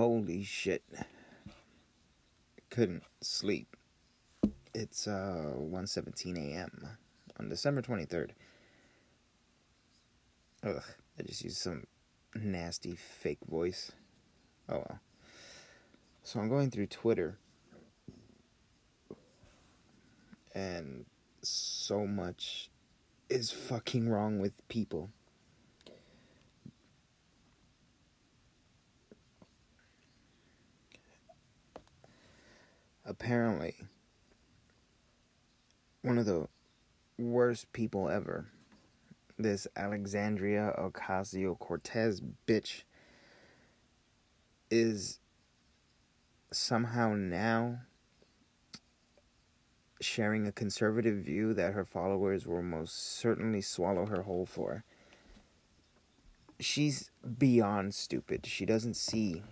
Holy shit. Couldn't sleep. It's uh 1:17 a.m. on December 23rd. Ugh, I just used some nasty fake voice. Oh well. So I'm going through Twitter and so much is fucking wrong with people. Apparently, one of the worst people ever, this Alexandria Ocasio Cortez bitch, is somehow now sharing a conservative view that her followers will most certainly swallow her whole for. She's beyond stupid. She doesn't see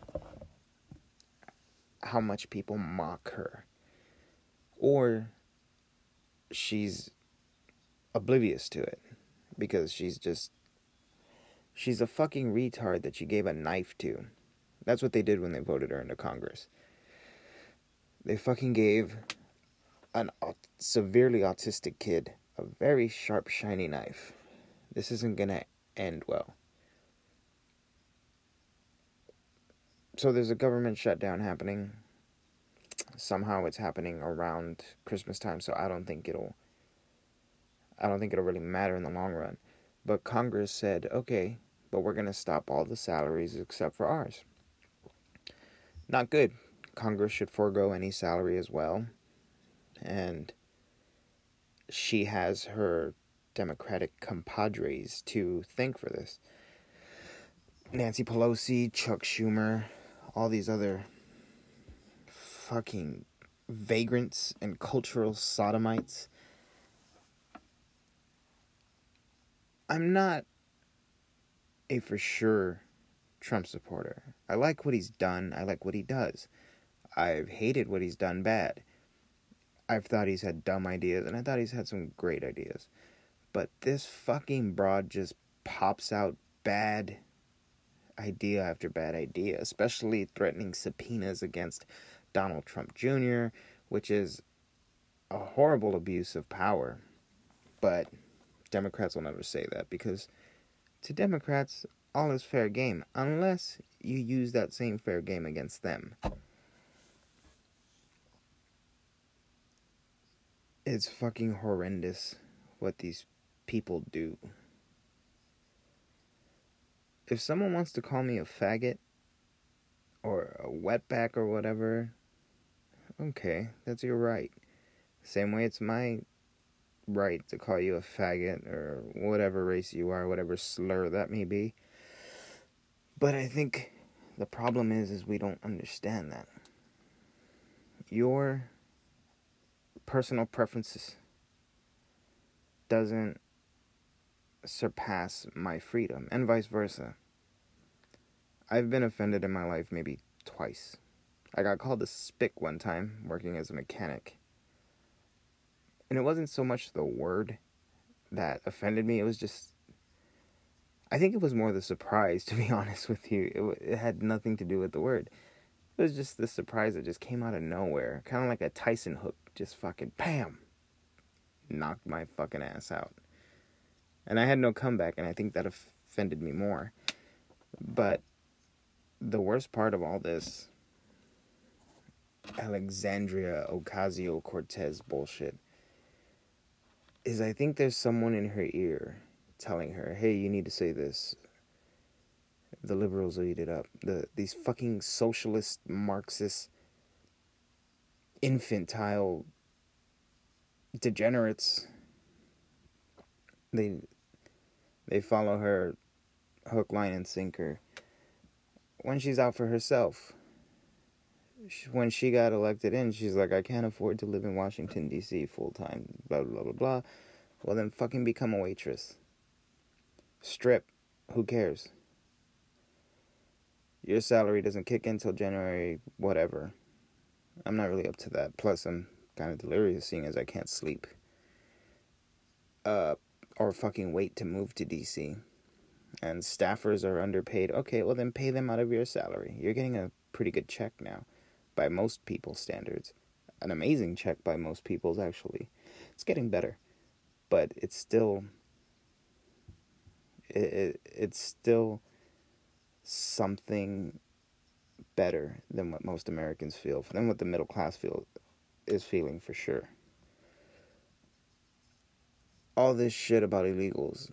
how much people mock her. Or she's oblivious to it because she's just she's a fucking retard that she gave a knife to. That's what they did when they voted her into Congress. They fucking gave an severely autistic kid a very sharp, shiny knife. This isn't gonna end well. So there's a government shutdown happening. Somehow it's happening around Christmas time, so I don't think it'll I don't think it'll really matter in the long run. But Congress said, okay, but we're going to stop all the salaries except for ours. Not good. Congress should forego any salary as well and she has her Democratic compadres to thank for this. Nancy Pelosi, Chuck Schumer, all these other fucking vagrants and cultural sodomites. I'm not a for sure Trump supporter. I like what he's done, I like what he does. I've hated what he's done bad. I've thought he's had dumb ideas, and I thought he's had some great ideas. But this fucking broad just pops out bad idea after bad idea, especially threatening subpoenas against Donald Trump Jr., which is a horrible abuse of power. But Democrats will never say that because to Democrats, all is fair game unless you use that same fair game against them. It's fucking horrendous what these people do. If someone wants to call me a faggot or a wetback or whatever, okay, that's your right. Same way it's my right to call you a faggot or whatever race you are, whatever slur that may be. But I think the problem is is we don't understand that. Your personal preferences doesn't surpass my freedom, and vice versa. I've been offended in my life maybe twice. I got called a spick one time working as a mechanic. And it wasn't so much the word that offended me, it was just. I think it was more the surprise, to be honest with you. It, it had nothing to do with the word. It was just the surprise that just came out of nowhere. Kind of like a Tyson hook just fucking bam knocked my fucking ass out. And I had no comeback, and I think that offended me more. But the worst part of all this Alexandria Ocasio Cortez bullshit is I think there's someone in her ear telling her, hey, you need to say this. The liberals will eat it up. The these fucking socialist Marxist infantile degenerates they they follow her hook line and sinker. When she's out for herself when she got elected in she's like i can't afford to live in washington d.c full time blah blah blah blah. Well then fucking become a waitress. Strip. Who cares? Your salary doesn't kick in until january whatever. I'm not really up to that. Plus, I'm kind of delirious seeing as I can't sleep. Uh, or fucking wait to move to DC. And staffers are underpaid. Okay, well then pay them out of your salary. You're getting a pretty good check now by most people's standards. An amazing check by most people's, actually. It's getting better, but it's still. It, it, it's still something better than what most Americans feel, than what the middle class feel is feeling for sure. All this shit about illegals,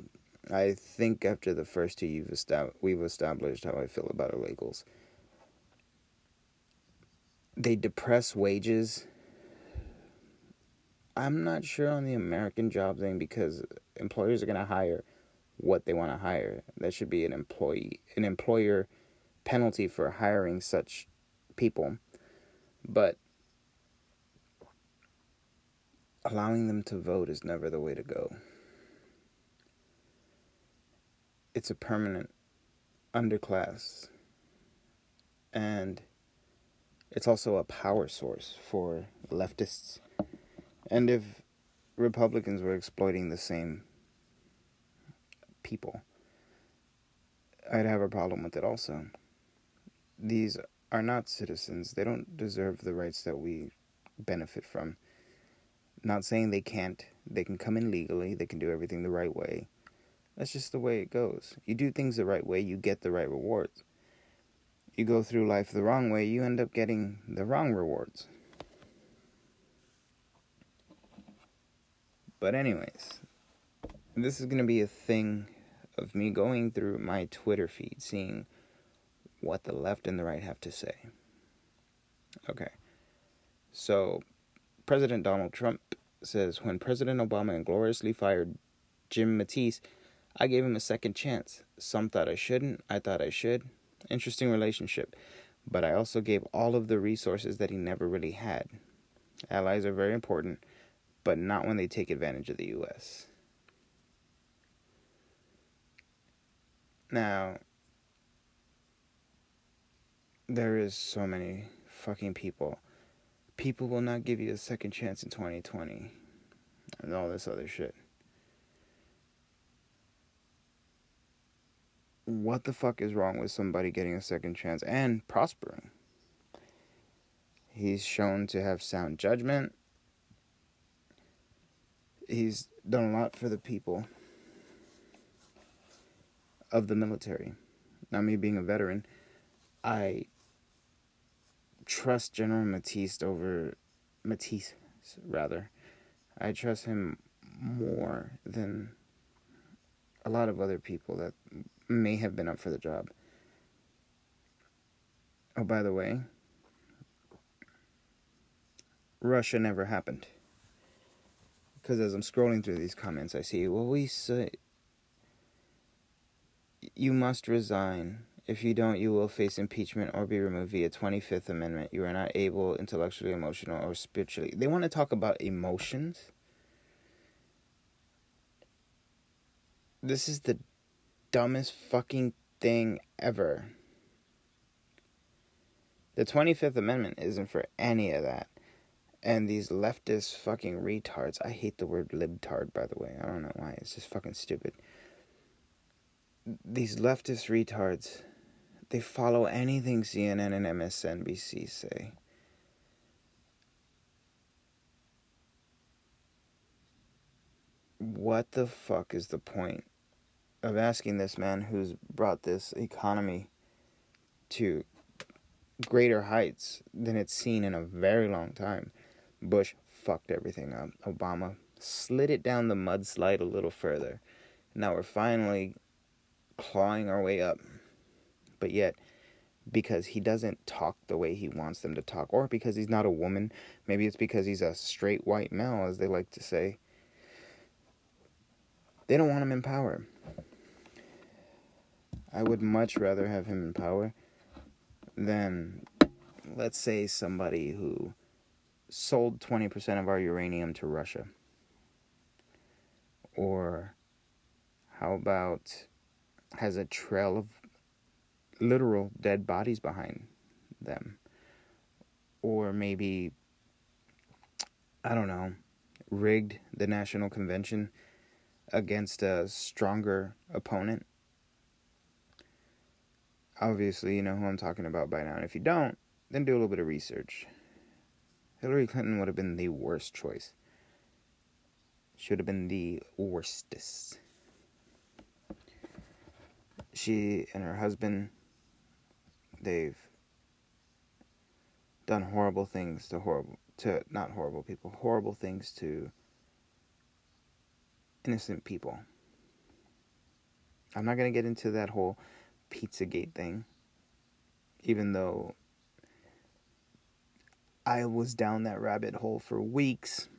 I think after the first two you've estab- we've established how I feel about illegals. They depress wages. I'm not sure on the American job thing because employers are going to hire what they want to hire. That should be an employee an employer penalty for hiring such people. But allowing them to vote is never the way to go. It's a permanent underclass. And it's also a power source for leftists. And if Republicans were exploiting the same people, I'd have a problem with it also. These are not citizens. They don't deserve the rights that we benefit from. Not saying they can't. They can come in legally. They can do everything the right way. That's just the way it goes. You do things the right way, you get the right rewards. You go through life the wrong way, you end up getting the wrong rewards. But, anyways, this is going to be a thing of me going through my Twitter feed, seeing what the left and the right have to say. Okay. So, President Donald Trump says when President Obama ingloriously fired Jim Mattis, I gave him a second chance. Some thought I shouldn't, I thought I should. Interesting relationship. But I also gave all of the resources that he never really had. Allies are very important, but not when they take advantage of the U.S. Now, there is so many fucking people. People will not give you a second chance in 2020 and all this other shit. What the fuck is wrong with somebody getting a second chance and prospering? He's shown to have sound judgment. He's done a lot for the people of the military. Now, me being a veteran, I trust General Matisse over Matisse, rather. I trust him more than a lot of other people that may have been up for the job. Oh, by the way, Russia never happened. Because as I'm scrolling through these comments, I see, well, we say you must resign. If you don't, you will face impeachment or be removed via 25th Amendment. You are not able, intellectually, emotional, or spiritually. They want to talk about emotions. This is the dumbest fucking thing ever. The 25th Amendment isn't for any of that. And these leftist fucking retards, I hate the word libtard, by the way. I don't know why. It's just fucking stupid these leftist retards, they follow anything CNN and MSNBC say. What the fuck is the point of asking this man who's brought this economy to greater heights than it's seen in a very long time? Bush fucked everything up. Obama slid it down the mudslide a little further. Now we're finally clawing our way up. But yet, because he doesn't talk the way he wants them to talk, or because he's not a woman, maybe it's because he's a straight white male, as they like to say, they don't want him in power. I would much rather have him in power than, let's say, somebody who sold 20% of our uranium to Russia. Or how about has a trail of literal dead bodies behind them. Or maybe, I don't know, rigged the National Convention against a stronger opponent. obviously, you know who I'm talking about by now. And if you don't, then do a little bit of research. Hillary Clinton would have been the worst choice. She would have been the worstest. She and her husband, they've done horrible things to horrible to not horrible people, horrible things to innocent people. I'm not going to get into that whole Pizzagate thing, even though I was down that rabbit hole for weeks.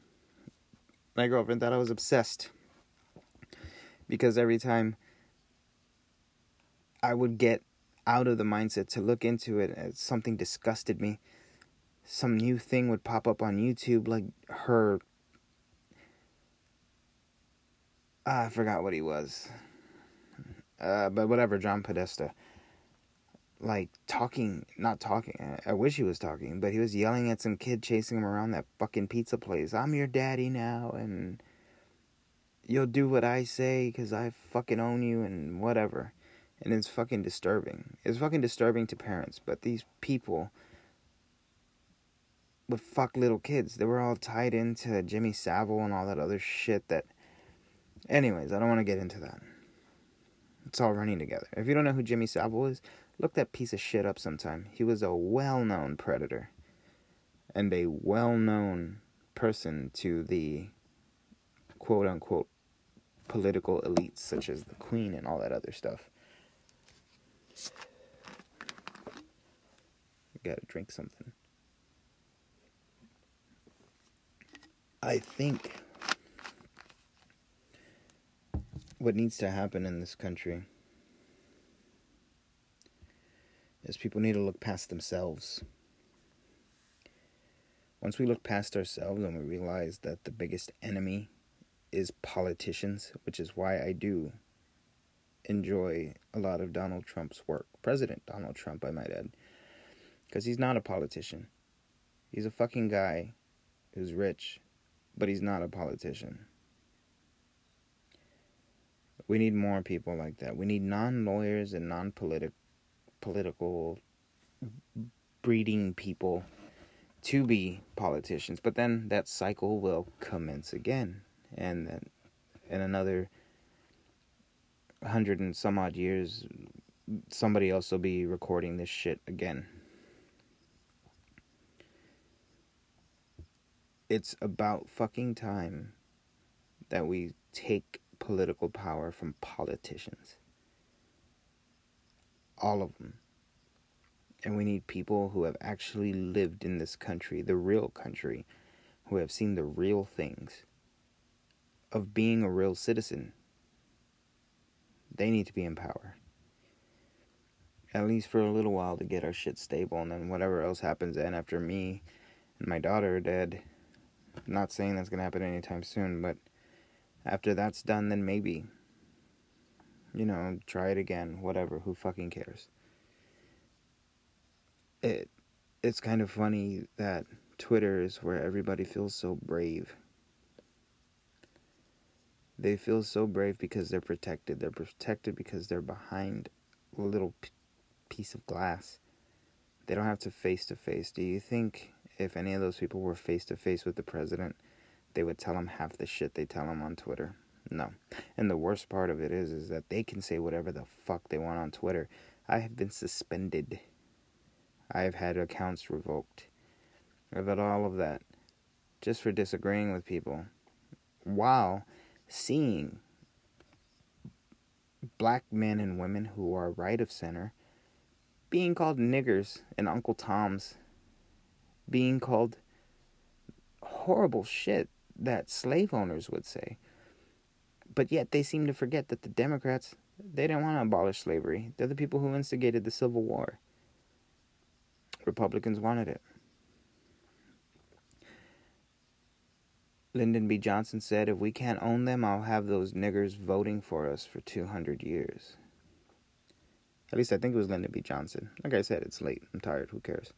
My girlfriend thought I was obsessed because every time I would get out of the mindset to look into it, something disgusted me. Some new thing would pop up on YouTube, like her. Ah, I forgot what he was. Uh, but whatever, John Podesta. Like talking, not talking. I wish he was talking, but he was yelling at some kid chasing him around that fucking pizza place. I'm your daddy now, and you'll do what I say because I fucking own you, and whatever. And it's fucking disturbing. It's fucking disturbing to parents, but these people would fuck little kids. They were all tied into Jimmy Savile and all that other shit that. Anyways, I don't want to get into that. It's all running together. If you don't know who Jimmy Savile is, look that piece of shit up sometime. He was a well known predator and a well known person to the quote unquote political elites, such as the Queen and all that other stuff. Gotta drink something. I think what needs to happen in this country is people need to look past themselves. Once we look past ourselves and we realize that the biggest enemy is politicians, which is why I do enjoy a lot of Donald Trump's work. President Donald Trump, I might add. Because he's not a politician. He's a fucking guy who's rich, but he's not a politician. We need more people like that. We need non lawyers and non political breeding people to be politicians. But then that cycle will commence again. And then in another hundred and some odd years, somebody else will be recording this shit again. It's about fucking time that we take political power from politicians. All of them. And we need people who have actually lived in this country, the real country, who have seen the real things of being a real citizen. They need to be in power. At least for a little while to get our shit stable, and then whatever else happens then after me and my daughter are dead. not saying that's gonna happen anytime soon, but after that's done, then maybe. You know, try it again, whatever, who fucking cares? It it's kind of funny that Twitter is where everybody feels so brave. They feel so brave because they're protected. They're protected because they're behind a little p- piece of glass. They don't have to face to face. Do you think if any of those people were face to face with the president, they would tell him half the shit they tell him on Twitter. No. And the worst part of it is is that they can say whatever the fuck they want on Twitter. I have been suspended. I have had accounts revoked. I've had all of that just for disagreeing with people while seeing black men and women who are right of center being called niggers and Uncle Toms, being called horrible shit that slave owners would say. But yet they seem to forget that the Democrats, they didn't want to abolish slavery. They're the people who instigated the Civil War. Republicans wanted it. Lyndon B. Johnson said, If we can't own them, I'll have those niggers voting for us for 200 years. At least I think it was Lyndon B. Johnson. Like I said, it's late. I'm tired. Who cares?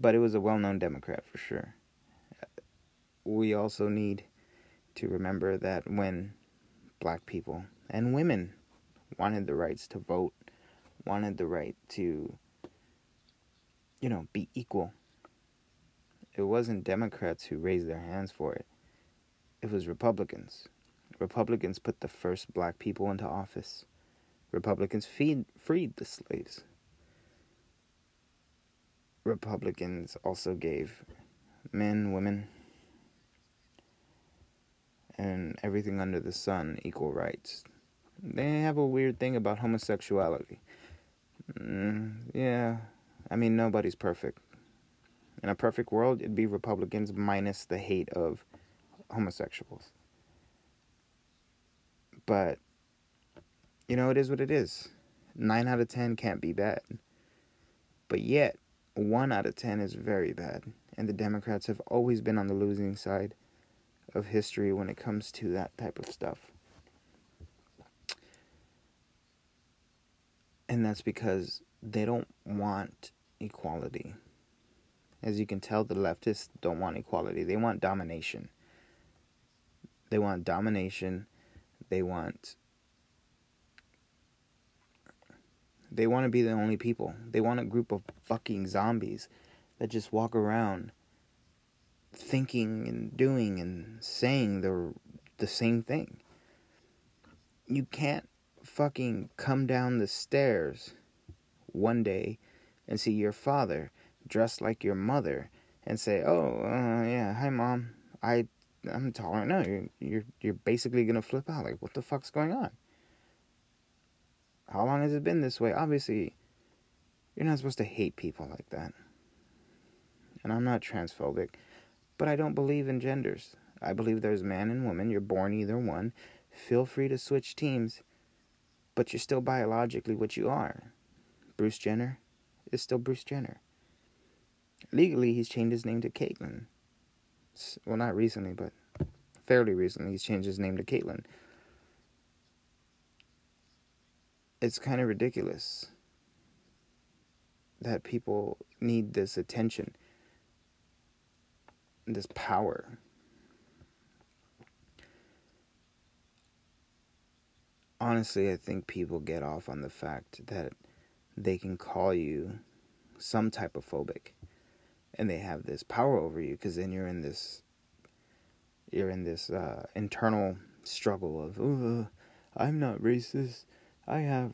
But it was a well known Democrat for sure we also need to remember that when black people and women wanted the rights to vote, wanted the right to, you know, be equal. It wasn't Democrats who raised their hands for it, it was Republicans. Republicans put the first black people into office. Republicans feed, freed the slaves. Republicans also gave men, women, and everything under the sun equal rights. They have a weird thing about homosexuality. Mm, yeah, I mean, nobody's perfect. In a perfect world, it'd be Republicans minus the hate of homosexuals. But, you know, it is what it is. Nine out of ten can't be bad. But yet, one out of ten is very bad. And the Democrats have always been on the losing side of history when it comes to that type of stuff. And that's because they don't want equality. As you can tell, the leftists don't want equality. They want domination. They want domination. They want they want to be the only people. They want a group of fucking zombies that just walk around thinking and doing and saying the the same thing. You can't fucking come down the stairs one day and see your father dressed like your mother and say, "Oh, uh, yeah, hi mom, I I'm tolerant." No, you're you're you're basically gonna flip out. Like, what the fuck's going on? How long has it been this way? Obviously, you're not supposed to hate people like that. And I'm not transphobic. But I don't believe in genders. I believe there's man and woman. You're born either one. Feel free to switch teams, but you're still biologically what you are. Bruce Jenner is still Bruce Jenner. Legally, he's changed his name to Caitlyn. Well, not recently, but fairly recently, he's changed his name to Caitlyn. It's kind of ridiculous that people need this attention this power. Honestly, I think people get off on the fact that they can call you some type of phobic and they have this power over you because then you're in this you're in this uh, internal struggle of I'm not racist. I have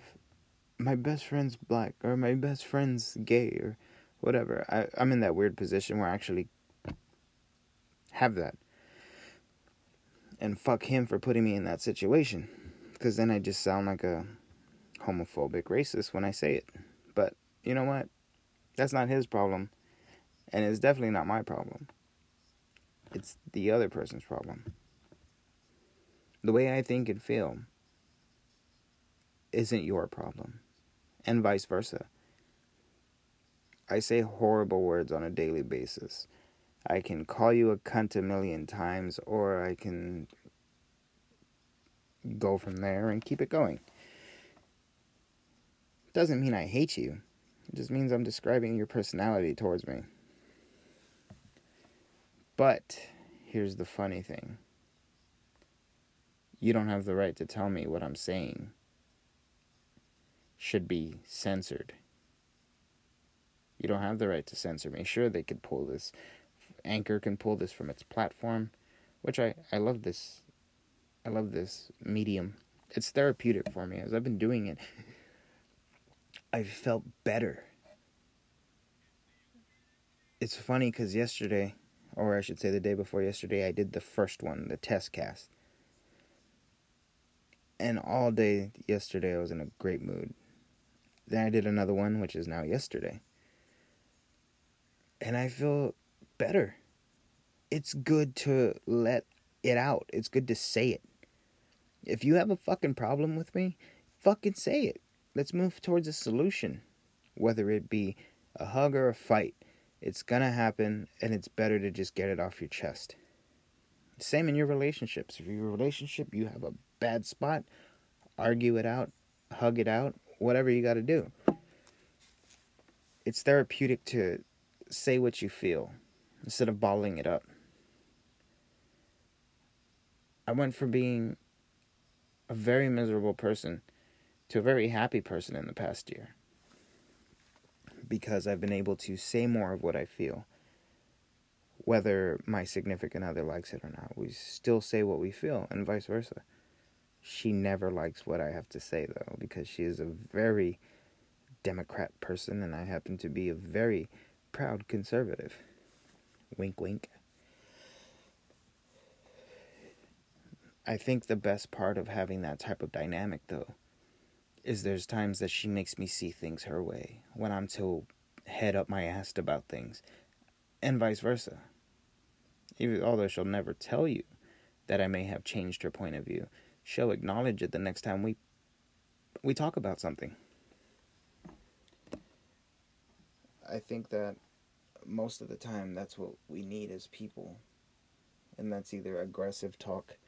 my best friend's black or my best friend's gay or whatever. I, I'm in that weird position where I actually have that. And fuck him for putting me in that situation. Because then I just sound like a homophobic racist when I say it. But you know what? That's not his problem. And it's definitely not my problem. It's the other person's problem. The way I think and feel isn't your problem. And vice versa. I say horrible words on a daily basis. I can call you a cunt a million times, or I can go from there and keep it going. Doesn't mean I hate you. It just means I'm describing your personality towards me. But here's the funny thing you don't have the right to tell me what I'm saying should be censored. You don't have the right to censor me. Sure, they could pull this Anchor can pull this from its platform, which I I love this. I love this medium. It's therapeutic for me as I've been doing it. I felt better. It's funny because yesterday, or I should say the day before yesterday, I did the first one, the test cast. And all day yesterday, I was in a great mood. Then I did another one, which is now yesterday. And I feel better. It's good to let it out. It's good to say it. If you have a fucking problem with me, fucking say it. Let's move towards a solution. Whether it be a hug or a fight, it's gonna happen and it's better to just get it off your chest. Same in your relationships. If your relationship you have a bad spot, argue it out, hug it out, whatever you got to do. It's therapeutic to say what you feel instead of bottling it up. I went from being a very miserable person to a very happy person in the past year. Because I've been able to say more of what I feel. Whether my significant other likes it or not, we still say what we feel, and vice versa. She never likes what I have to say, though, because she is a very Democrat person, and I happen to be a very proud conservative. Wink, wink. I think the best part of having that type of dynamic, though, is there's times that she makes me see things her way when I'm too head up my ass about things, and vice versa. Even although she'll never tell you that I may have changed her point of view, she'll acknowledge it the next time we we talk about something. I think that most of the time that's what we need as people. And that's either aggressive talk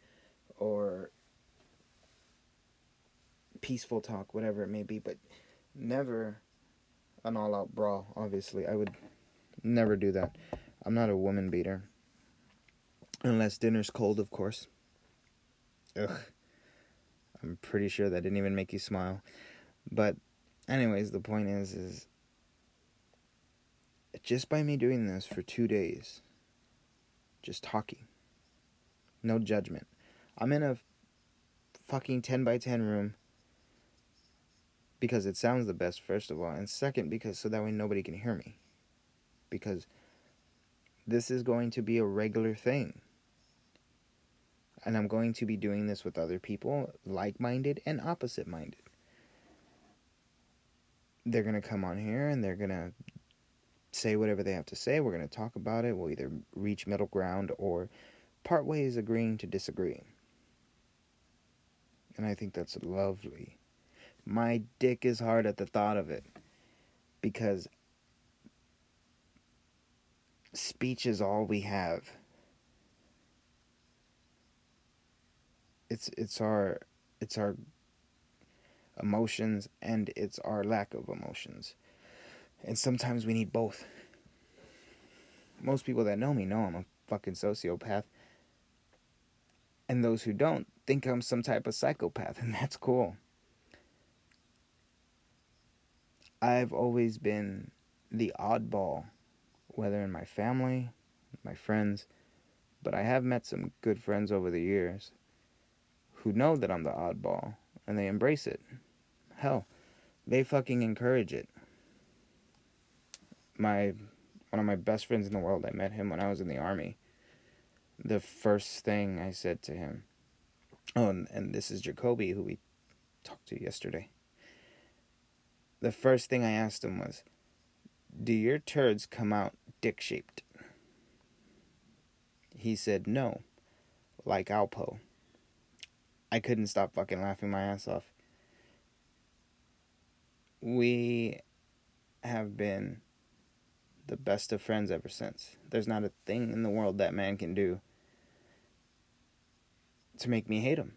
or peaceful talk, whatever it may be, but never an all out brawl, obviously. I would never do that. I'm not a woman beater. Unless dinner's cold, of course. Ugh. I'm pretty sure that didn't even make you smile. But anyways, the point is is just by me doing this for 2 days, just talking. No judgment. I'm in a fucking 10 by 10 room because it sounds the best first of all and second because so that way nobody can hear me. Because this is going to be a regular thing. And i'm going to be doing this with other people like-minded and opposite-minded. They're going to come on here and they're going to say whatever they have to say. We're going to talk about it. We'll either reach middle ground or part ways agreeing to disagree. And i think that's lovely my dick is hard at the thought of it because speech is all we have. It's it's our it's our emotions and it's our lack of emotions. And sometimes we need both. Most people that know me know I'm a fucking sociopath. And those who don't think I'm some type of psychopath, and that's cool. I've always been the oddball, whether in my family, my friends, but I have met some good friends over the years who know that I'm the oddball and they embrace it. Hell, they fucking encourage it. My one of my best friends in the world, I met him when I was in the army. The first thing I said to him, oh, and, and this is Jacoby, who we talked to yesterday the first thing I asked him was, Do your turds come out dick shaped? He said, No, like Alpo. I couldn't stop fucking laughing my ass off. We have been the best of friends ever since. There's not a thing in the world that man can do to make me hate him.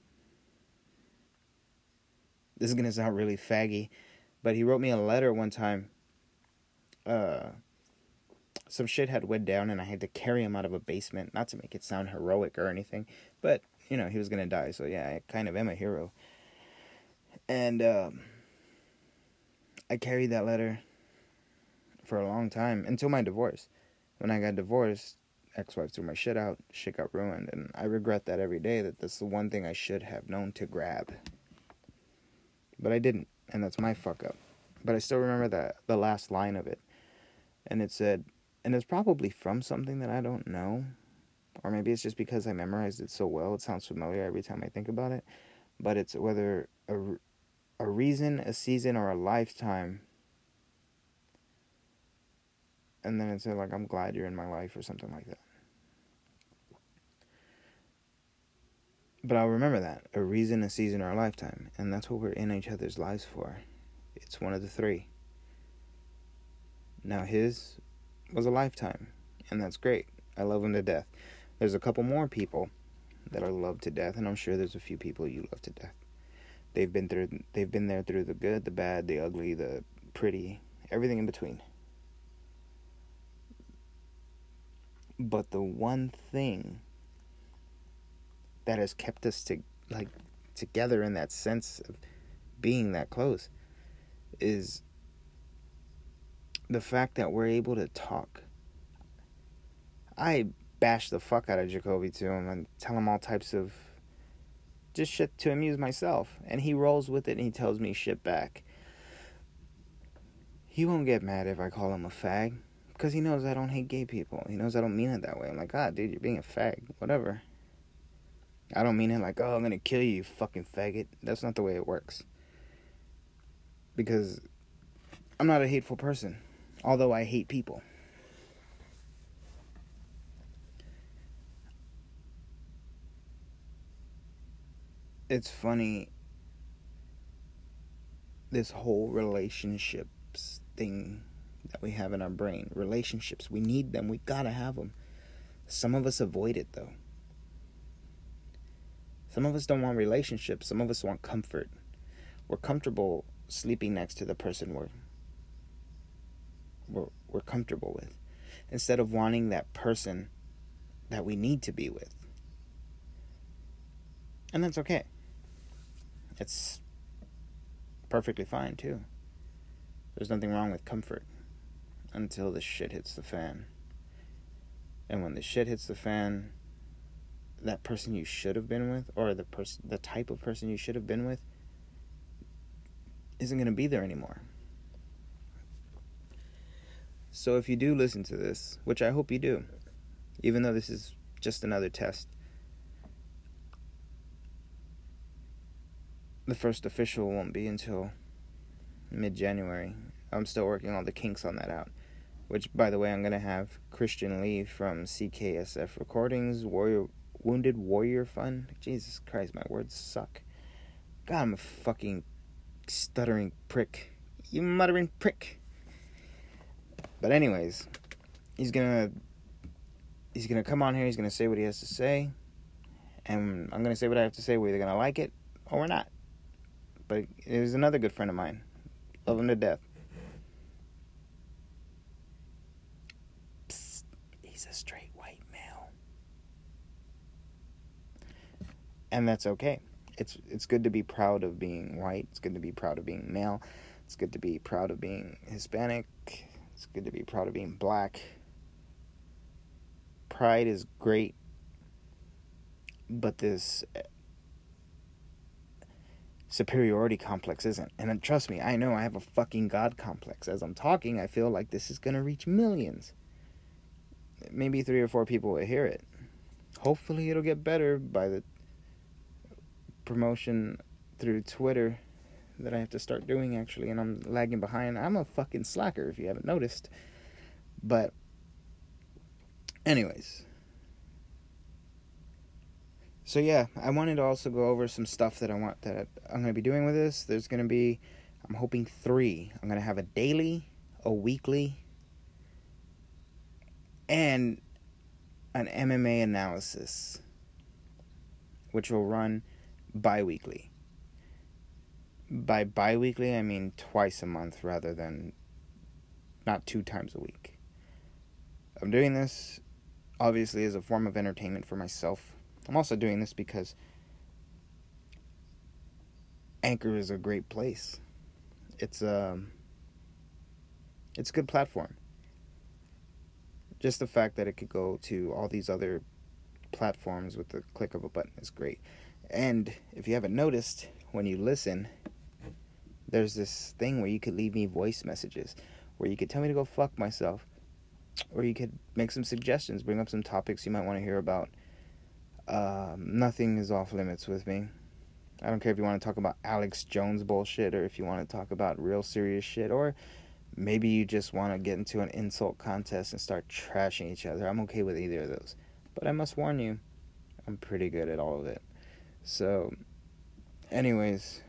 This is gonna sound really faggy but he wrote me a letter one time. Uh, some shit had went down, and I had to carry him out of a basement. Not to make it sound heroic or anything, but you know he was gonna die. So yeah, I kind of am a hero. And um, I carried that letter for a long time until my divorce. When I got divorced, ex-wife threw my shit out. Shit got ruined, and I regret that every day. That that's the one thing I should have known to grab, but I didn't and that's my fuck up. But I still remember that the last line of it, and it said, and it's probably from something that I don't know, or maybe it's just because I memorized it so well. It sounds familiar every time I think about it, but it's whether a a reason, a season, or a lifetime. And then it said like, "I'm glad you're in my life" or something like that. But I'll remember that a reason, a season, or a lifetime. And that's what we're in each other's lives for. It's one of the three. Now, his was a lifetime, and that's great. I love him to death. There's a couple more people that I love to death, and I'm sure there's a few people you love to death. They've been through they've been there through the good, the bad, the ugly, the pretty, everything in between. But the one thing that has kept us to like together in that sense of being that close is the fact that we're able to talk. I bash the fuck out of Jacoby to him and tell him all types of just shit to amuse myself. And he rolls with it and he tells me shit back. He won't get mad if I call him a fag because he knows I don't hate gay people. He knows I don't mean it that way. I'm like, ah, dude, you're being a fag. Whatever. I don't mean it like, oh, I'm gonna kill you, you fucking faggot. That's not the way it works. Because I'm not a hateful person, although I hate people. It's funny, this whole relationships thing that we have in our brain. Relationships, we need them, we gotta have them. Some of us avoid it though. Some of us don't want relationships, some of us want comfort. We're comfortable sleeping next to the person we're we're, we're comfortable with instead of wanting that person that we need to be with. And that's okay. It's perfectly fine too. There's nothing wrong with comfort until the shit hits the fan. And when the shit hits the fan, that person you should have been with or the person the type of person you should have been with isn't going to be there anymore. So if you do listen to this, which I hope you do, even though this is just another test, the first official won't be until mid January. I'm still working all the kinks on that out. Which, by the way, I'm gonna have Christian Lee from CKSF Recordings, Warrior Wounded Warrior Fund. Jesus Christ, my words suck. God, I'm a fucking stuttering prick. You muttering prick. But anyways, he's gonna he's gonna come on here. He's gonna say what he has to say, and I'm gonna say what I have to say. We're either gonna like it or we're not. But he's another good friend of mine. Love him to death. Psst, he's a straight white male, and that's okay. It's it's good to be proud of being white. It's good to be proud of being male. It's good to be proud of being Hispanic it's good to be proud of being black. Pride is great, but this uh, superiority complex isn't. And trust me, I know I have a fucking God complex. As I'm talking, I feel like this is going to reach millions. Maybe three or four people will hear it. Hopefully, it'll get better by the promotion through Twitter that I have to start doing actually, and I'm lagging behind. I'm a fucking slacker if you haven't noticed. But, anyways. So yeah, I wanted to also go over some stuff that I want that I'm going to be doing with this. There's going to be, I'm hoping three. I'm going to have a daily, a weekly, and an MMA analysis, which will run bi weekly by bi-weekly i mean twice a month rather than not two times a week. I'm doing this obviously as a form of entertainment for myself. I'm also doing this because anchor is a great place. It's a um, it's a good platform. Just the fact that it could go to all these other platforms with the click of a button is great and if you haven't noticed when you listen there's this thing where you could leave me voice messages where you could tell me to go fuck myself or you could make some suggestions bring up some topics you might want to hear about. Um, nothing is off limits with me. I don't care if you want to talk about alex jones bullshit or if you want to talk about real serious shit or maybe you just want to get into an insult contest and start trashing each other. I'm okay with either of those. But i must warn you i'm pretty good at all of it so anyways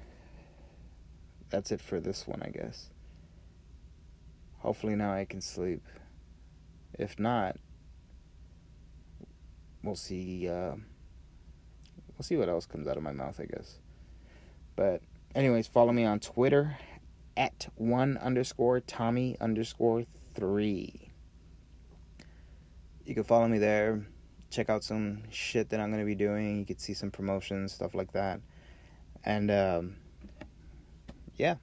that's it for this one, I guess. Hopefully now I can sleep. If not, we'll see. Uh, we'll see what else comes out of my mouth, I guess. But, anyways, follow me on Twitter at one underscore Tommy underscore three. You can follow me there. Check out some shit that I'm gonna be doing. You can see some promotions, stuff like that. And um, yeah,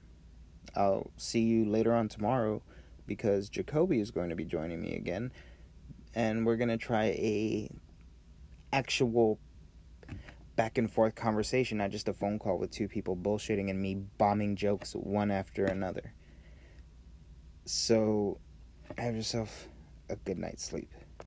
I'll see you later on tomorrow because Jacoby is going to be joining me again, and we're gonna try a actual back and forth conversation, not just a phone call with two people bullshitting and me bombing jokes one after another. So, have yourself a good night's sleep.